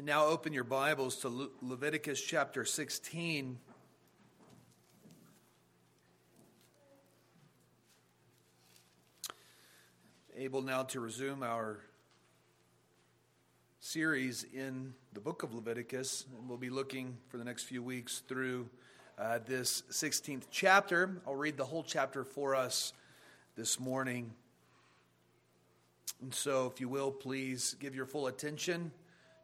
And now open your Bibles to Le- Leviticus chapter 16. Able now to resume our series in the book of Leviticus. And we'll be looking for the next few weeks through uh, this 16th chapter. I'll read the whole chapter for us this morning. And so, if you will, please give your full attention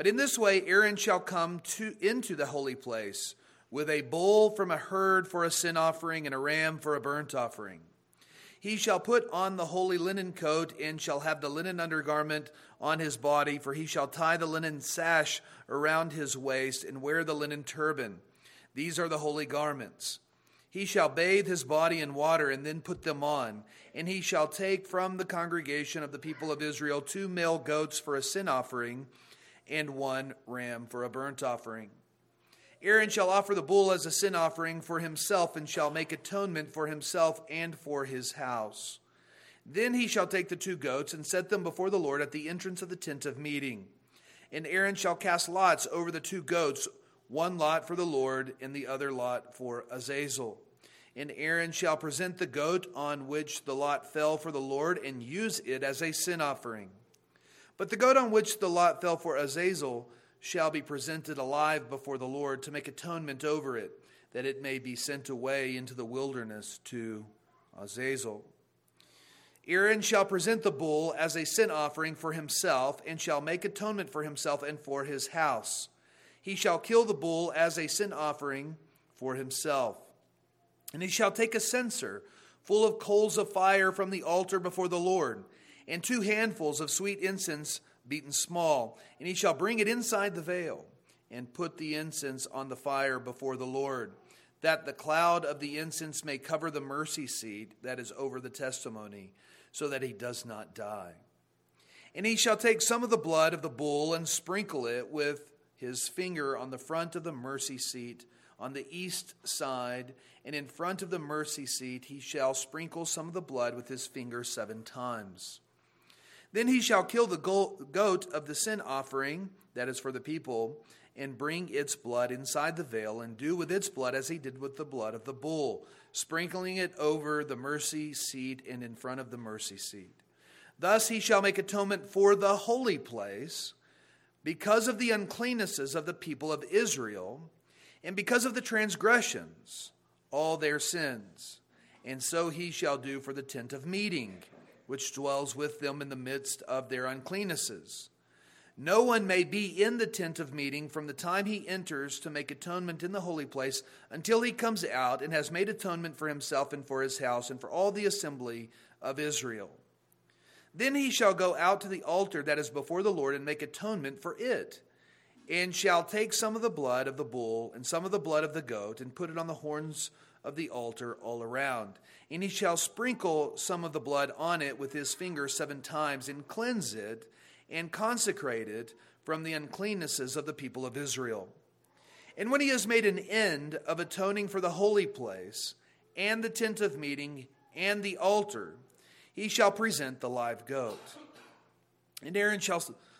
But in this way, Aaron shall come to, into the holy place with a bull from a herd for a sin offering and a ram for a burnt offering. He shall put on the holy linen coat and shall have the linen undergarment on his body, for he shall tie the linen sash around his waist and wear the linen turban. These are the holy garments. He shall bathe his body in water and then put them on. And he shall take from the congregation of the people of Israel two male goats for a sin offering and one ram for a burnt offering. Aaron shall offer the bull as a sin offering for himself and shall make atonement for himself and for his house. Then he shall take the two goats and set them before the Lord at the entrance of the tent of meeting. And Aaron shall cast lots over the two goats, one lot for the Lord and the other lot for Azazel. And Aaron shall present the goat on which the lot fell for the Lord and use it as a sin offering. But the goat on which the lot fell for Azazel shall be presented alive before the Lord to make atonement over it, that it may be sent away into the wilderness to Azazel. Aaron shall present the bull as a sin offering for himself, and shall make atonement for himself and for his house. He shall kill the bull as a sin offering for himself. And he shall take a censer full of coals of fire from the altar before the Lord and two handfuls of sweet incense beaten small, and he shall bring it inside the veil, and put the incense on the fire before the Lord, that the cloud of the incense may cover the mercy seat that is over the testimony, so that he does not die. And he shall take some of the blood of the bull and sprinkle it with his finger on the front of the mercy seat on the east side, and in front of the mercy seat he shall sprinkle some of the blood with his finger seven times. Then he shall kill the goat of the sin offering, that is for the people, and bring its blood inside the veil, and do with its blood as he did with the blood of the bull, sprinkling it over the mercy seat and in front of the mercy seat. Thus he shall make atonement for the holy place because of the uncleannesses of the people of Israel, and because of the transgressions, all their sins. And so he shall do for the tent of meeting which dwells with them in the midst of their uncleannesses. No one may be in the tent of meeting from the time he enters to make atonement in the holy place until he comes out and has made atonement for himself and for his house and for all the assembly of Israel. Then he shall go out to the altar that is before the Lord and make atonement for it, and shall take some of the blood of the bull and some of the blood of the goat and put it on the horns of the altar all around. And he shall sprinkle some of the blood on it with his finger seven times, and cleanse it, and consecrate it from the uncleannesses of the people of Israel. And when he has made an end of atoning for the holy place, and the tent of meeting, and the altar, he shall present the live goat. And Aaron shall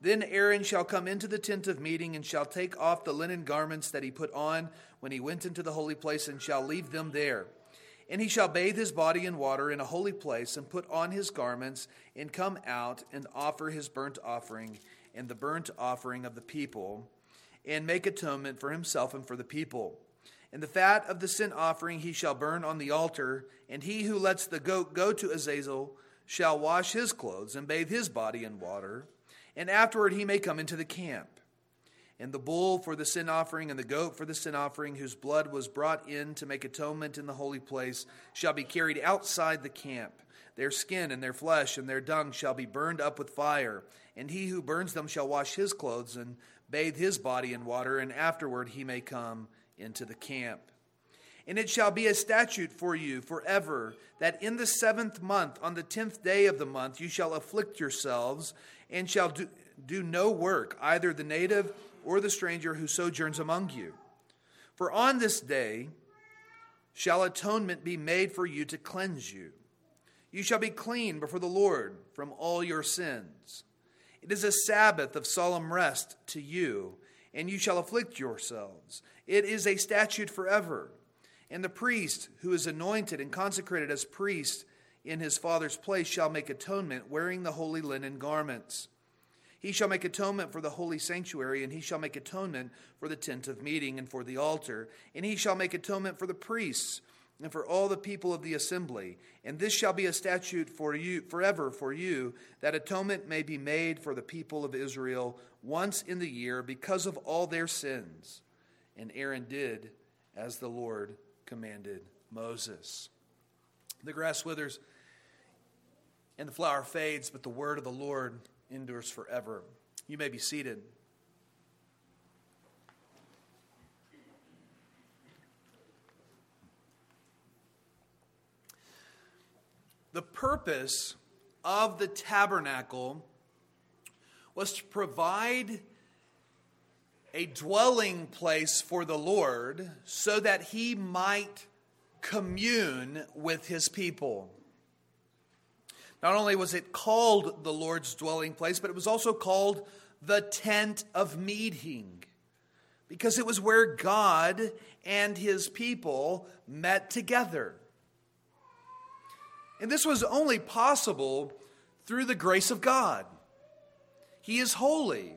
Then Aaron shall come into the tent of meeting and shall take off the linen garments that he put on when he went into the holy place and shall leave them there. And he shall bathe his body in water in a holy place and put on his garments and come out and offer his burnt offering and the burnt offering of the people and make atonement for himself and for the people. And the fat of the sin offering he shall burn on the altar, and he who lets the goat go to Azazel shall wash his clothes and bathe his body in water, and afterward he may come into the camp. And the bull for the sin offering and the goat for the sin offering, whose blood was brought in to make atonement in the holy place, shall be carried outside the camp. Their skin and their flesh and their dung shall be burned up with fire, and he who burns them shall wash his clothes and bathe his body in water, and afterward he may come into the camp. And it shall be a statute for you forever that in the seventh month, on the tenth day of the month, you shall afflict yourselves and shall do, do no work, either the native or the stranger who sojourns among you. For on this day shall atonement be made for you to cleanse you. You shall be clean before the Lord from all your sins. It is a Sabbath of solemn rest to you, and you shall afflict yourselves it is a statute forever. And the priest who is anointed and consecrated as priest in his father's place shall make atonement, wearing the holy linen garments. He shall make atonement for the holy sanctuary, and he shall make atonement for the tent of meeting and for the altar, and he shall make atonement for the priests and for all the people of the assembly. And this shall be a statute for you forever for you, that atonement may be made for the people of Israel once in the year because of all their sins. And Aaron did as the Lord commanded Moses. The grass withers and the flower fades, but the word of the Lord endures forever. You may be seated. The purpose of the tabernacle was to provide a dwelling place for the Lord so that he might commune with his people. Not only was it called the Lord's dwelling place, but it was also called the tent of meeting because it was where God and his people met together. And this was only possible through the grace of God. He is holy,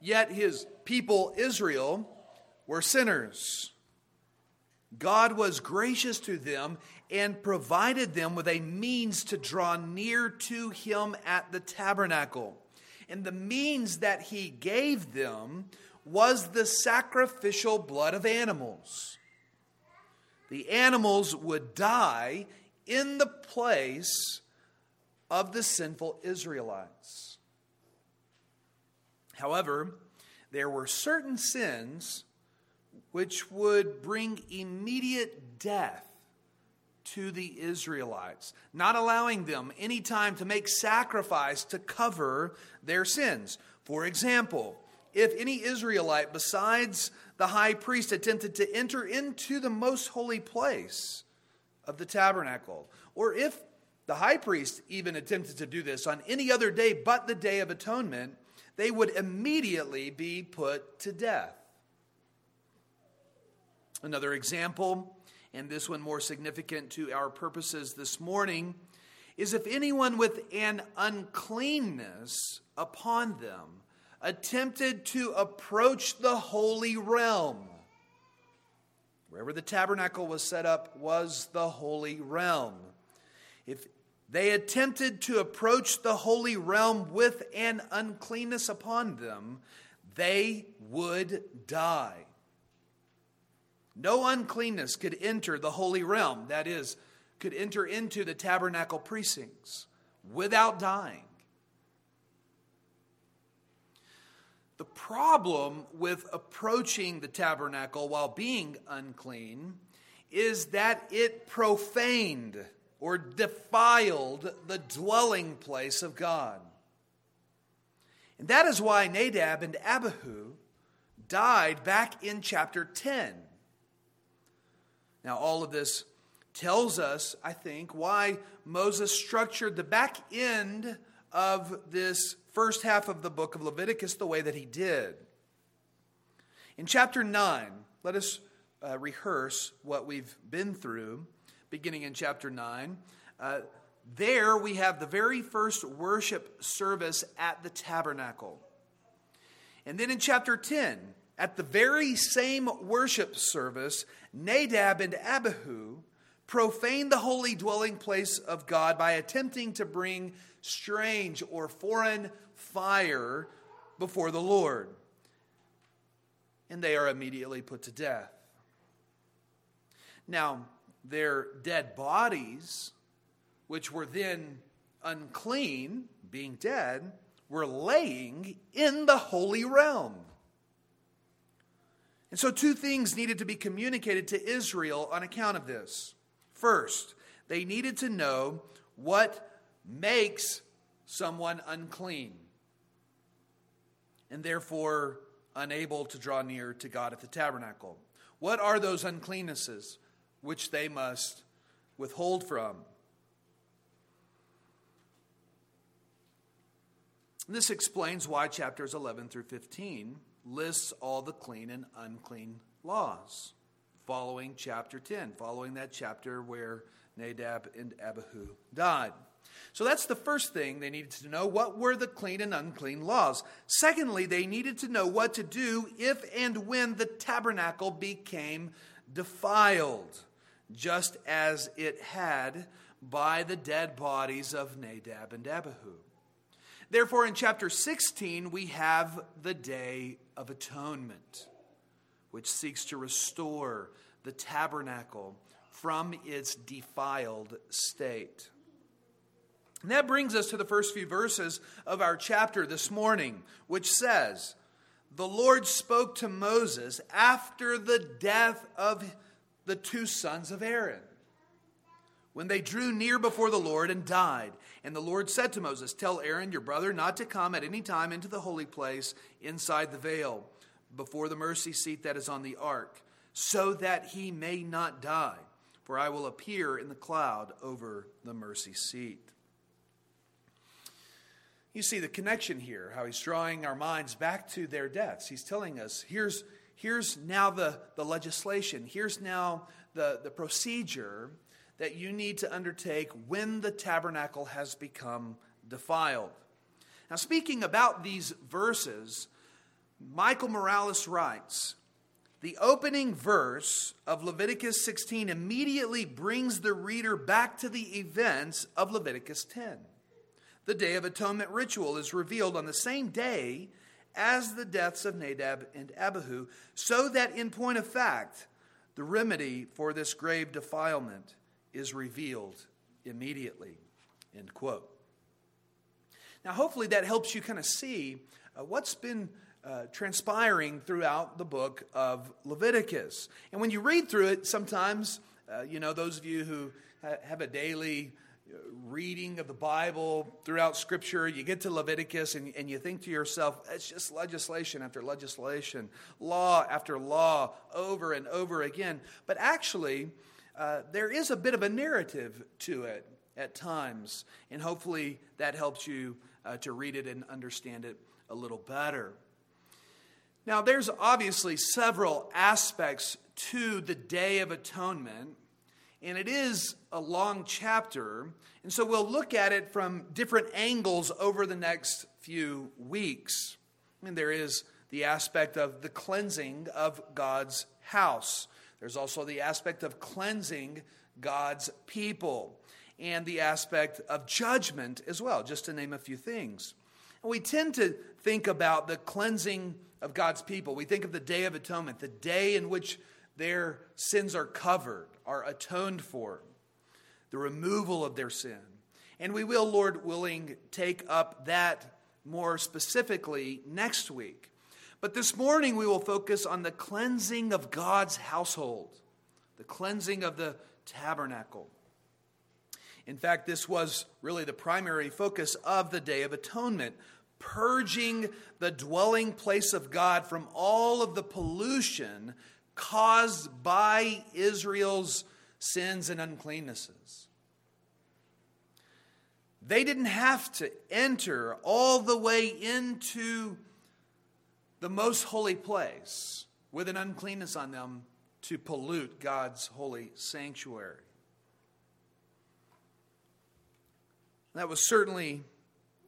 yet his people, Israel, were sinners. God was gracious to them and provided them with a means to draw near to Him at the tabernacle. And the means that He gave them was the sacrificial blood of animals. The animals would die in the place of the sinful Israelites. However, there were certain sins which would bring immediate death to the Israelites, not allowing them any time to make sacrifice to cover their sins. For example, if any Israelite besides the high priest attempted to enter into the most holy place of the tabernacle, or if the high priest even attempted to do this on any other day but the Day of Atonement, they would immediately be put to death. Another example, and this one more significant to our purposes this morning, is if anyone with an uncleanness upon them attempted to approach the holy realm. Wherever the tabernacle was set up was the holy realm. If they attempted to approach the holy realm with an uncleanness upon them, they would die. No uncleanness could enter the holy realm, that is, could enter into the tabernacle precincts without dying. The problem with approaching the tabernacle while being unclean is that it profaned or defiled the dwelling place of God. And that is why Nadab and Abihu died back in chapter 10. Now, all of this tells us, I think, why Moses structured the back end of this first half of the book of Leviticus the way that he did. In chapter 9, let us uh, rehearse what we've been through beginning in chapter 9. Uh, there we have the very first worship service at the tabernacle. And then in chapter 10, at the very same worship service, Nadab and Abihu profaned the holy dwelling place of God by attempting to bring strange or foreign fire before the Lord. And they are immediately put to death. Now, their dead bodies, which were then unclean, being dead, were laying in the holy realm. And so, two things needed to be communicated to Israel on account of this. First, they needed to know what makes someone unclean and therefore unable to draw near to God at the tabernacle. What are those uncleannesses which they must withhold from? This explains why chapters 11 through 15 lists all the clean and unclean laws, following chapter 10, following that chapter where Nadab and Abihu died. So that's the first thing they needed to know. What were the clean and unclean laws? Secondly, they needed to know what to do if and when the tabernacle became defiled, just as it had by the dead bodies of Nadab and Abihu. Therefore, in chapter 16, we have the Day of Atonement, which seeks to restore the tabernacle from its defiled state. And that brings us to the first few verses of our chapter this morning, which says, The Lord spoke to Moses after the death of the two sons of Aaron when they drew near before the Lord and died. And the Lord said to Moses, Tell Aaron, your brother, not to come at any time into the holy place inside the veil, before the mercy seat that is on the ark, so that he may not die. For I will appear in the cloud over the mercy seat. You see the connection here, how he's drawing our minds back to their deaths. He's telling us here's, here's now the, the legislation, here's now the, the procedure that you need to undertake when the tabernacle has become defiled. Now, speaking about these verses, Michael Morales writes The opening verse of Leviticus 16 immediately brings the reader back to the events of Leviticus 10. The Day of Atonement ritual is revealed on the same day as the deaths of Nadab and Abihu, so that in point of fact, the remedy for this grave defilement is revealed immediately. End quote. Now, hopefully, that helps you kind of see uh, what's been uh, transpiring throughout the book of Leviticus. And when you read through it, sometimes, uh, you know, those of you who ha- have a daily uh, reading of the Bible throughout Scripture, you get to Leviticus and, and you think to yourself, it's just legislation after legislation, law after law, over and over again. But actually, uh, there is a bit of a narrative to it at times, and hopefully that helps you uh, to read it and understand it a little better. Now, there's obviously several aspects to the Day of Atonement, and it is a long chapter, and so we'll look at it from different angles over the next few weeks. Mean, there is the aspect of the cleansing of God's house. There's also the aspect of cleansing God's people and the aspect of judgment as well, just to name a few things. And we tend to think about the cleansing of God's people. We think of the Day of Atonement, the day in which their sins are covered, are atoned for, the removal of their sin. And we will, Lord willing, take up that more specifically next week. But this morning we will focus on the cleansing of God's household, the cleansing of the tabernacle. In fact, this was really the primary focus of the Day of Atonement, purging the dwelling place of God from all of the pollution caused by Israel's sins and uncleannesses. They didn't have to enter all the way into the most holy place with an uncleanness on them to pollute God's holy sanctuary. That was certainly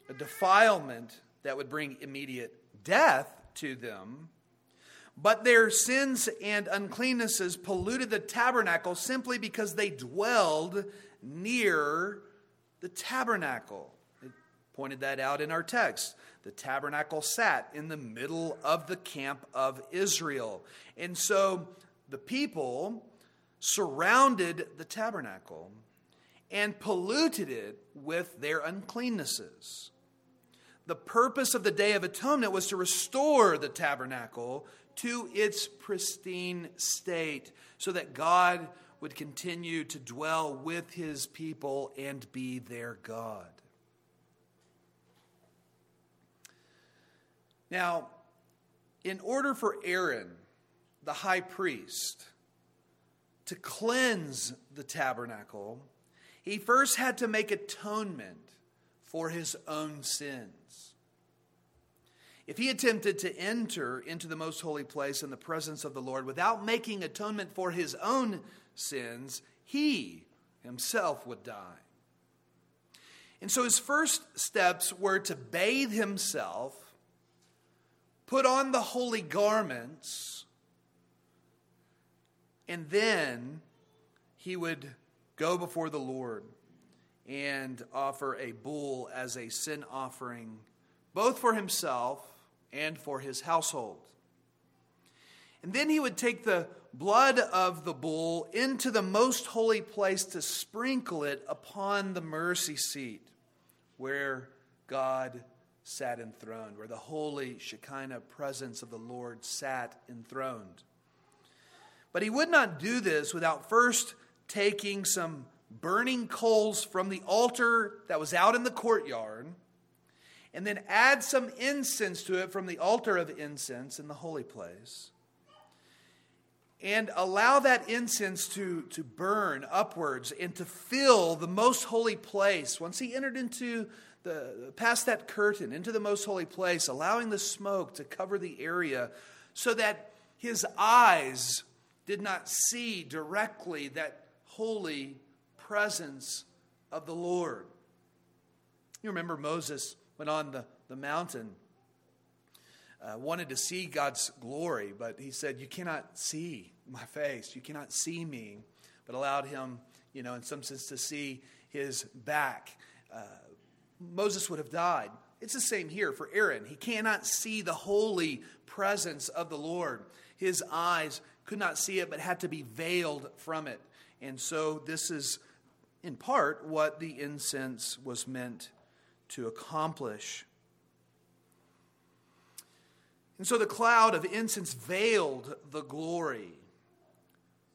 a defilement that would bring immediate death to them. But their sins and uncleannesses polluted the tabernacle simply because they dwelled near the tabernacle. Pointed that out in our text. The tabernacle sat in the middle of the camp of Israel. And so the people surrounded the tabernacle and polluted it with their uncleannesses. The purpose of the Day of Atonement was to restore the tabernacle to its pristine state so that God would continue to dwell with his people and be their God. Now, in order for Aaron, the high priest, to cleanse the tabernacle, he first had to make atonement for his own sins. If he attempted to enter into the most holy place in the presence of the Lord without making atonement for his own sins, he himself would die. And so his first steps were to bathe himself, put on the holy garments, and then he would go before the Lord and offer a bull as a sin offering, both for himself and for his household. And then he would take the blood of the bull into the most holy place to sprinkle it upon the mercy seat where God sat enthroned, where the holy Shekinah presence of the Lord sat enthroned. But he would not do this without first taking some burning coals from the altar that was out in the courtyard and then add some incense to it from the altar of incense in the holy place. And allow that incense to, to burn upwards and to fill the most holy place. Once he entered into the past that curtain into the most holy place, allowing the smoke to cover the area so that his eyes did not see directly that holy presence of the Lord. You remember Moses went on the, the mountain, uh, wanted to see God's glory, but he said, You cannot see my face. You cannot see me. But allowed him, you know, in some sense, to see his back. Uh, Moses would have died. It's the same here for Aaron. He cannot see the holy presence of the Lord. His eyes could not see it, but had to be veiled from it. And so, this is in part what the incense was meant to accomplish. And so the cloud of incense veiled the glory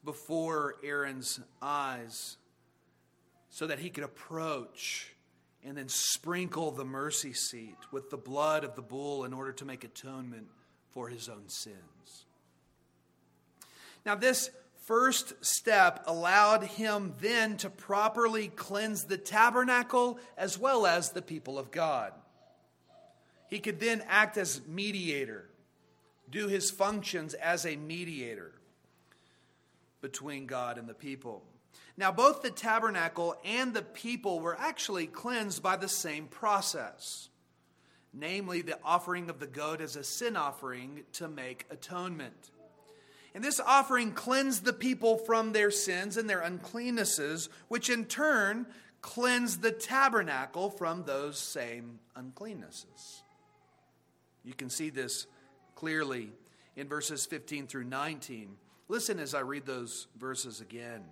before Aaron's eyes so that he could approach and then sprinkle the mercy seat with the blood of the bull in order to make atonement for his own sins. Now, this first step allowed him then to properly cleanse the tabernacle as well as the people of God. He could then act as mediator, do his functions as a mediator between God and the people. Now, both the tabernacle and the people were actually cleansed by the same process, namely the offering of the goat as a sin offering to make atonement. And this offering cleansed the people from their sins and their uncleannesses, which in turn cleansed the tabernacle from those same uncleannesses. You can see this clearly in verses 15 through 19. Listen as I read those verses again.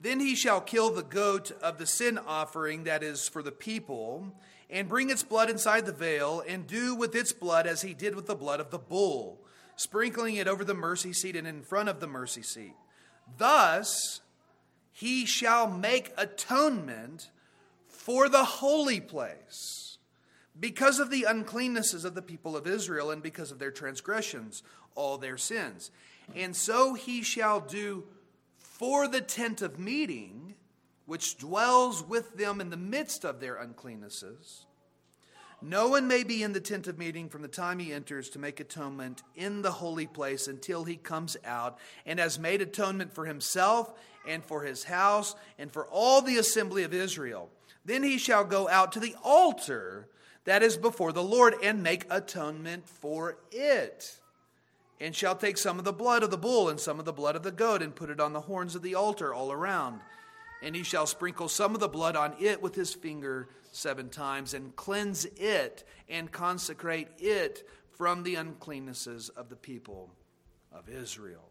Then he shall kill the goat of the sin offering that is for the people, and bring its blood inside the veil, and do with its blood as he did with the blood of the bull sprinkling it over the mercy seat and in front of the mercy seat. Thus, he shall make atonement for the holy place because of the uncleannesses of the people of Israel and because of their transgressions, all their sins. And so he shall do for the tent of meeting, which dwells with them in the midst of their uncleannesses no one may be in the tent of meeting from the time he enters to make atonement in the holy place until he comes out and has made atonement for himself and for his house and for all the assembly of Israel. Then he shall go out to the altar that is before the Lord and make atonement for it. And shall take some of the blood of the bull and some of the blood of the goat and put it on the horns of the altar all around. And he shall sprinkle some of the blood on it with his finger seven times and cleanse it and consecrate it from the uncleannesses of the people of Israel.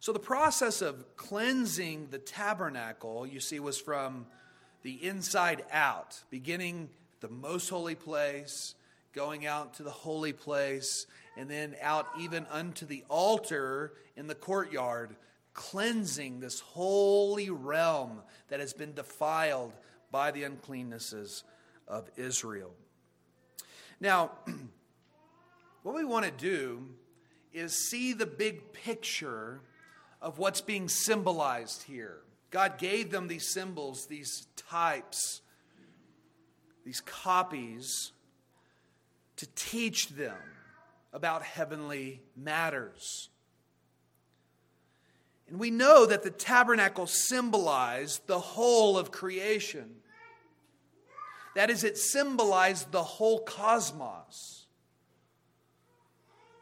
So, the process of cleansing the tabernacle, you see, was from the inside out, beginning the most holy place, going out to the holy place, and then out even unto the altar in the courtyard, cleansing this holy realm that has been defiled by the uncleannesses of Israel. Now, what we want to do is see the big picture of what's being symbolized here. God gave them these symbols, these types, these copies to teach them about heavenly matters. And we know that the tabernacle symbolized the whole of creation. That is, it symbolized the whole cosmos.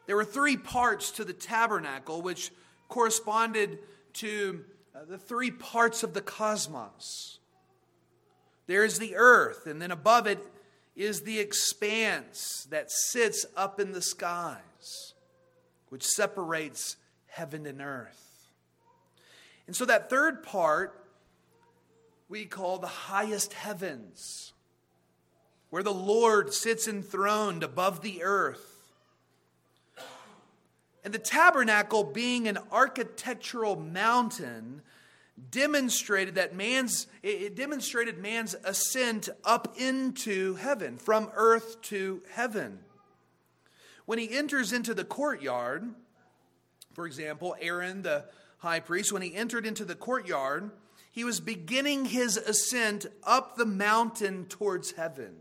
There were three parts to the tabernacle, which corresponded to uh, the three parts of the cosmos. There is the earth, and then above it is the expanse that sits up in the skies, which separates heaven and earth. And so that third part we call the highest heavens, where the Lord sits enthroned above the earth. And the tabernacle, being an architectural mountain, demonstrated that man's it demonstrated man's ascent up into heaven from earth to heaven. When he enters into the courtyard for example aaron the high priest when he entered into the courtyard he was beginning his ascent up the mountain towards heaven.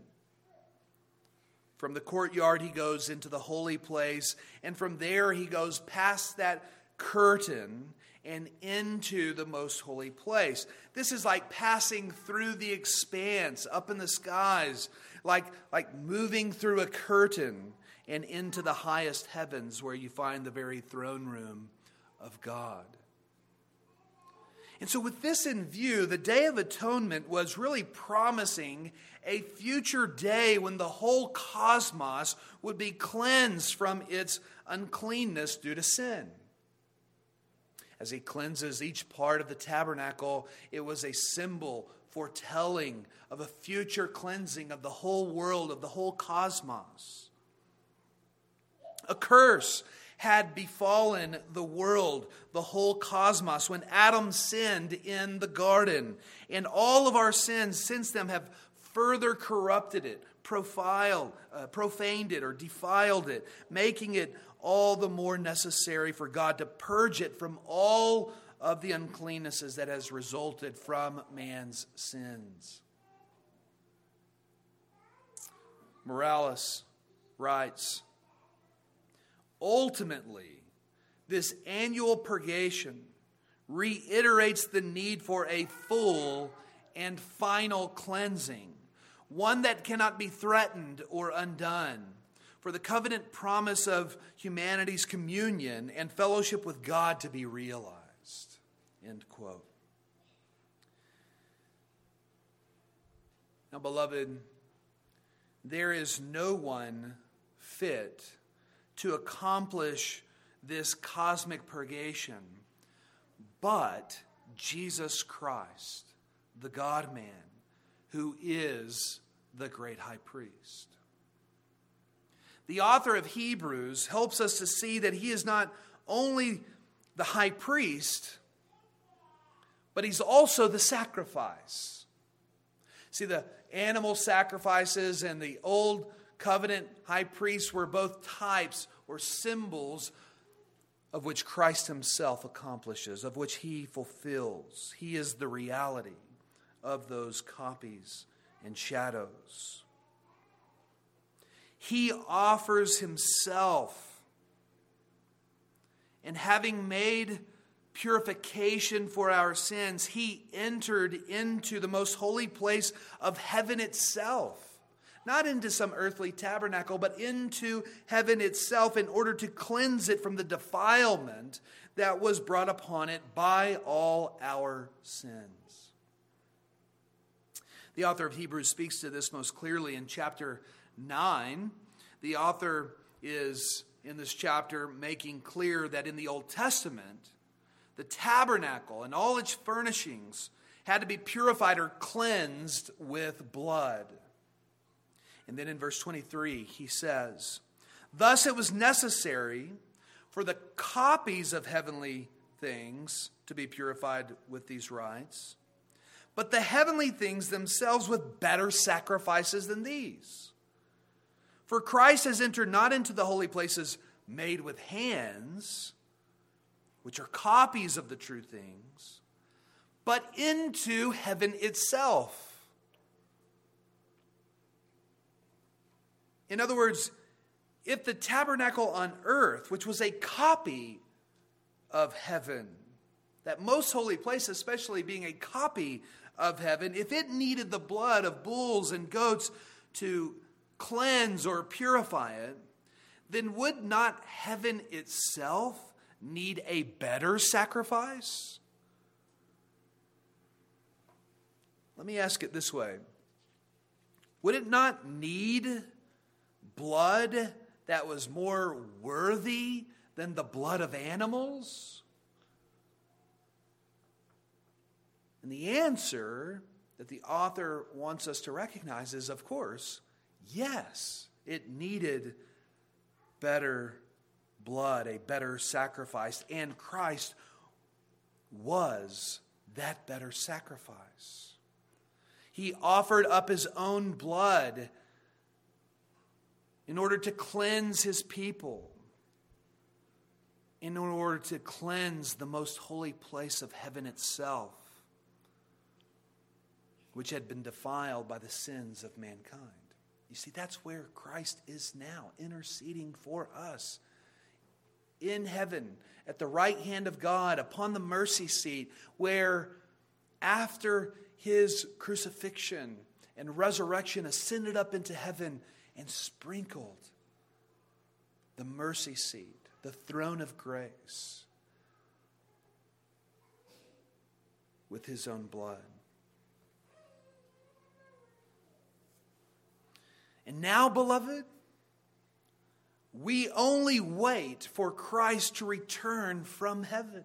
From the courtyard, he goes into the holy place, and from there, he goes past that curtain and into the most holy place. This is like passing through the expanse up in the skies, like, like moving through a curtain and into the highest heavens where you find the very throne room of God. And so, with this in view, the Day of Atonement was really promising a future day when the whole cosmos would be cleansed from its uncleanness due to sin. As he cleanses each part of the tabernacle, it was a symbol foretelling of a future cleansing of the whole world, of the whole cosmos. A curse had befallen the world, the whole cosmos, when Adam sinned in the garden. And all of our sins since then have further corrupted it, uh, profaned it, or defiled it, making it all the more necessary for God to purge it from all of the uncleannesses that has resulted from man's sins. Morales writes Ultimately, this annual purgation reiterates the need for a full and final cleansing one that cannot be threatened or undone. For the covenant promise of humanity's communion and fellowship with God to be realized. End quote. Now, beloved, there is no one fit to accomplish this cosmic purgation but Jesus Christ, the God man who is the great high priest. The author of Hebrews helps us to see that he is not only the high priest, but he's also the sacrifice. See, the animal sacrifices and the old covenant high priests were both types or symbols of which Christ himself accomplishes, of which he fulfills. He is the reality of those copies and shadows. He offers himself. And having made purification for our sins, he entered into the most holy place of heaven itself. not into some earthly tabernacle, but into heaven itself in order to cleanse it from the defilement that was brought upon it by all our sins. The author of Hebrews speaks to this most clearly in chapter 9. The author is in this chapter making clear that in the Old Testament, the tabernacle and all its furnishings had to be purified or cleansed with blood. And then in verse 23, he says, Thus it was necessary for the copies of heavenly things to be purified with these rites, but the heavenly things themselves with better sacrifices than these. For Christ has entered not into the holy places made with hands, which are copies of the true things, but into heaven itself. In other words, if the tabernacle on earth, which was a copy of heaven, that most holy place, especially being a copy of heaven, if it needed the blood of bulls and goats to cleanse or purify it, then would not heaven itself need a better sacrifice? Let me ask it this way Would it not need blood that was more worthy than the blood of animals? And the answer that the author wants us to recognize is, of course, yes, it needed better blood, a better sacrifice, and Christ was that better sacrifice. He offered up his own blood in order to cleanse his people, in order to cleanse the most holy place of heaven itself, which had been defiled by the sins of mankind. You see, that's where Christ is now, interceding for us in heaven, at the right hand of God, upon the mercy seat, where after his crucifixion and resurrection ascended up into heaven and sprinkled the mercy seat, the throne of grace, with his own blood. And now, beloved, we only wait for Christ to return from heaven.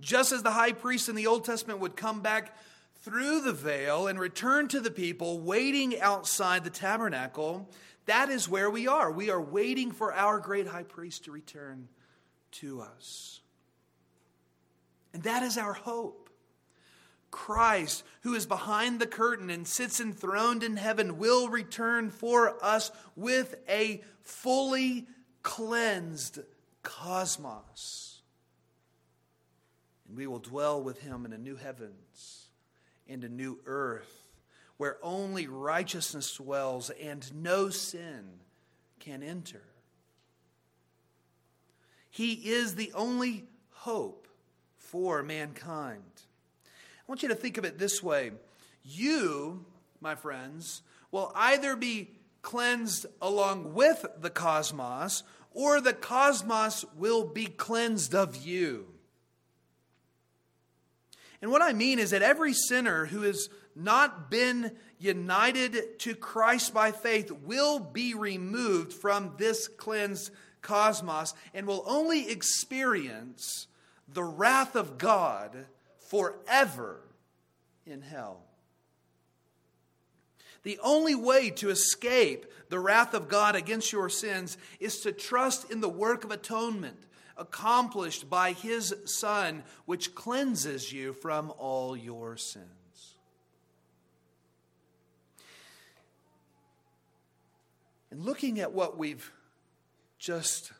Just as the high priest in the Old Testament would come back through the veil and return to the people waiting outside the tabernacle, that is where we are. We are waiting for our great high priest to return to us. And that is our hope. Christ, who is behind the curtain and sits enthroned in heaven, will return for us with a fully cleansed cosmos. And we will dwell with him in a new heavens and a new earth where only righteousness dwells and no sin can enter. He is the only hope for mankind. Want you to think of it this way you, my friends, will either be cleansed along with the cosmos, or the cosmos will be cleansed of you. And what I mean is that every sinner who has not been united to Christ by faith will be removed from this cleansed cosmos and will only experience the wrath of God forever in hell. The only way to escape the wrath of God against your sins is to trust in the work of atonement accomplished by his Son, which cleanses you from all your sins. And looking at what we've just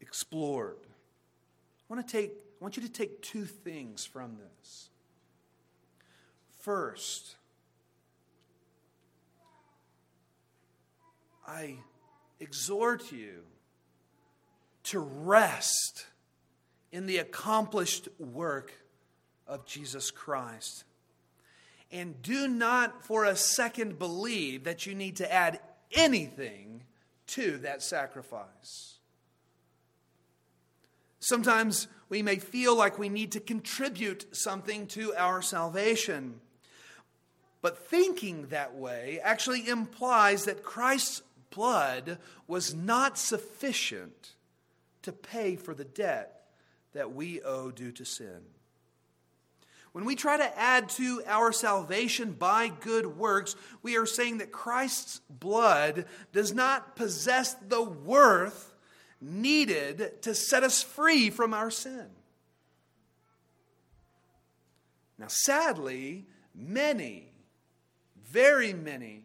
explored, I want to take I want you to take two things from this. First, I exhort you to rest in the accomplished work of Jesus Christ And do not for a second believe that you need to add anything to that sacrifice. Sometimes we may feel like we need to contribute something to our salvation. But thinking that way actually implies that Christ's blood was not sufficient to pay for the debt that we owe due to sin. When we try to add to our salvation by good works, we are saying that Christ's blood does not possess the worth needed to set us free from our sin. Now, sadly, many, very many,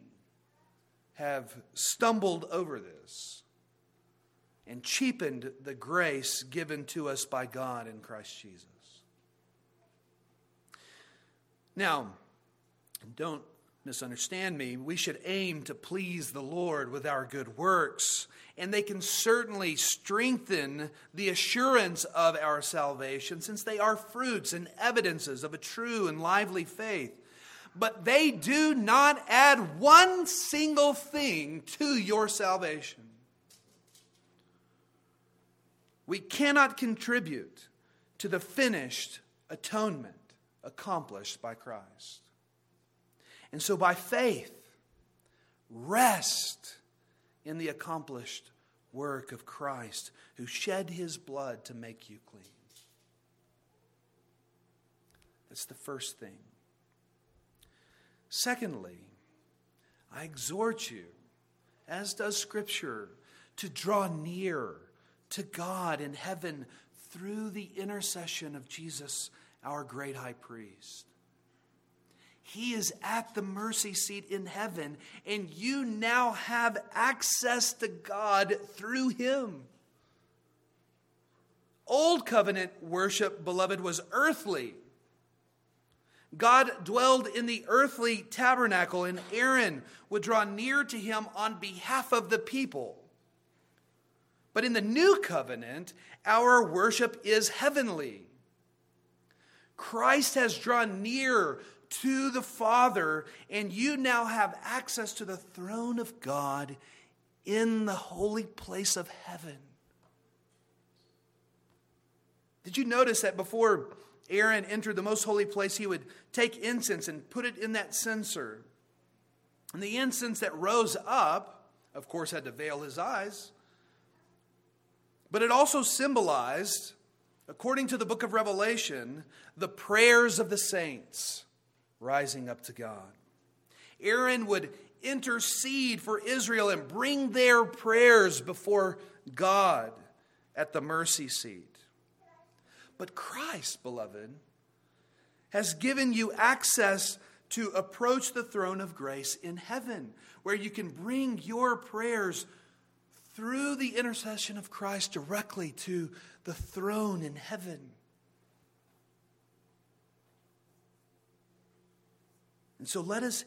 have stumbled over this and cheapened the grace given to us by God in Christ Jesus. Now, don't misunderstand me. We should aim to please the Lord with our good works, and they can certainly strengthen the assurance of our salvation since they are fruits and evidences of a true and lively faith. But they do not add one single thing to your salvation. We cannot contribute to the finished atonement accomplished by Christ. And so, by faith, rest in the accomplished work of Christ who shed his blood to make you clean. That's the first thing. Secondly, I exhort you, as does Scripture, to draw near to God in heaven through the intercession of Jesus, our great high priest. He is at the mercy seat in heaven, and you now have access to God through him. Old covenant worship, beloved, was earthly. God dwelled in the earthly tabernacle, and Aaron would draw near to him on behalf of the people. But in the new covenant, our worship is heavenly. Christ has drawn near to the Father, and you now have access to the throne of God in the holy place of heaven. Did you notice that before Aaron entered the most holy place, he would take incense and put it in that censer? And the incense that rose up, of course, had to veil his eyes. But it also symbolized, according to the book of Revelation, the prayers of the saints rising up to God. Aaron would intercede for Israel and bring their prayers before God at the mercy seat. But Christ, beloved, has given you access to approach the throne of grace in heaven, where you can bring your prayers through the intercession of Christ directly to the throne in heaven. And so let us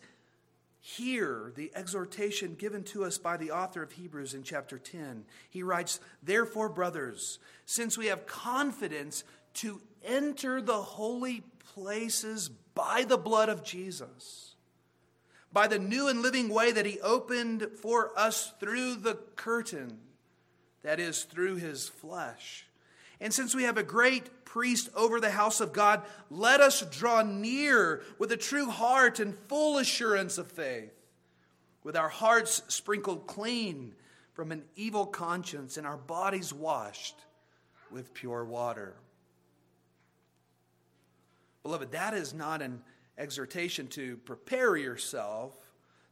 hear the exhortation given to us by the author of Hebrews in chapter 10. He writes, Therefore, brothers, since we have confidence to enter the holy places by the blood of Jesus, by the new and living way that He opened for us through the curtain, that is, through His flesh. And since we have a great priest over the house of God, let us draw near with a true heart and full assurance of faith, with our hearts sprinkled clean from an evil conscience and our bodies washed with pure water. Beloved, that is not an exhortation to prepare yourself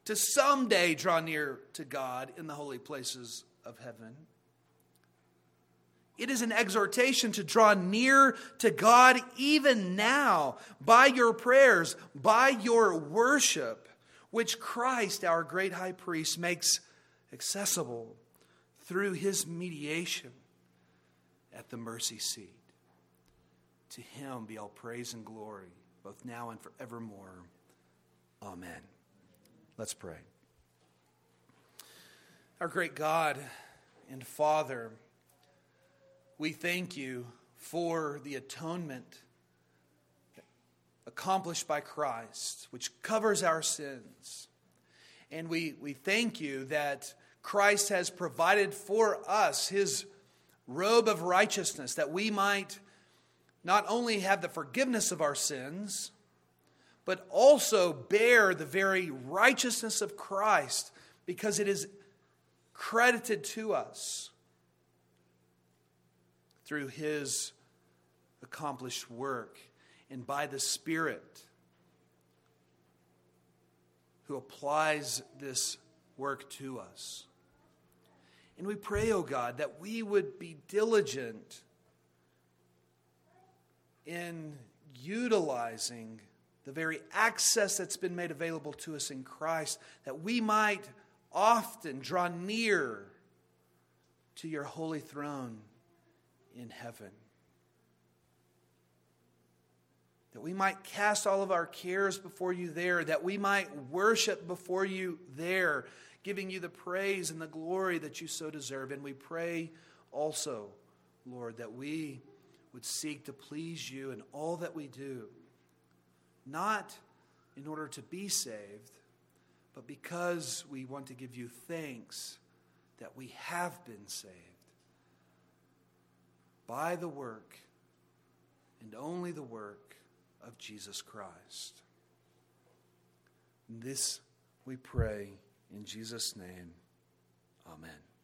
to someday draw near to God in the holy places of heaven. It is an exhortation to draw near to God even now by your prayers, by your worship, which Christ, our great high priest, makes accessible through his mediation at the mercy seat. To him be all praise and glory both now and forevermore. Amen. Let's pray. Our great God and Father, we thank you for the atonement accomplished by Christ, which covers our sins. And we, we thank you that Christ has provided for us his robe of righteousness, that we might not only have the forgiveness of our sins, but also bear the very righteousness of Christ because it is credited to us through his accomplished work and by the Spirit who applies this work to us. And we pray, O oh God, that we would be diligent in utilizing the very access that's been made available to us in Christ, that we might often draw near to your holy throne in heaven. That we might cast all of our cares before you there, that we might worship before you there, giving you the praise and the glory that you so deserve. And we pray also, Lord, that we would seek to please you in all that we do, not in order to be saved, but because we want to give you thanks that we have been saved by the work and only the work of Jesus Christ. This we pray in Jesus' name. Amen.